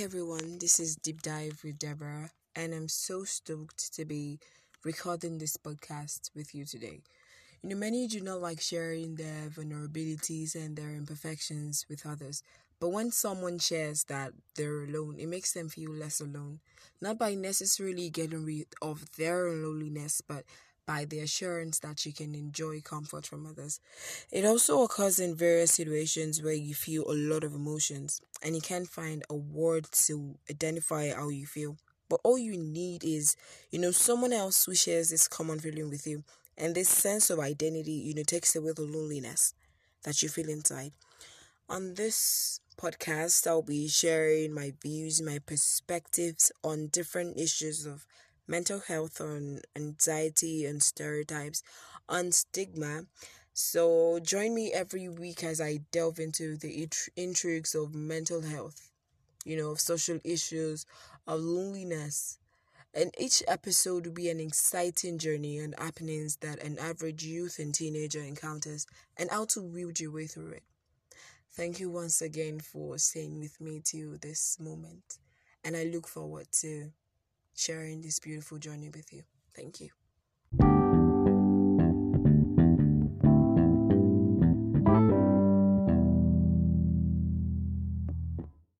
everyone, this is Deep Dive with Deborah, and I'm so stoked to be recording this podcast with you today. You know, many do not like sharing their vulnerabilities and their imperfections with others, but when someone shares that they're alone, it makes them feel less alone. Not by necessarily getting rid of their loneliness, but by the assurance that you can enjoy comfort from others. It also occurs in various situations where you feel a lot of emotions and you can't find a word to identify how you feel. But all you need is, you know, someone else who shares this common feeling with you. And this sense of identity, you know, takes away the loneliness that you feel inside. On this podcast, I'll be sharing my views, my perspectives on different issues of mental health, on anxiety and stereotypes, on stigma. So join me every week as I delve into the intrigues of mental health, you know, of social issues, of loneliness. And each episode will be an exciting journey and happenings that an average youth and teenager encounters and how to wield your way through it. Thank you once again for staying with me till this moment. And I look forward to sharing this beautiful journey with you. Thank you.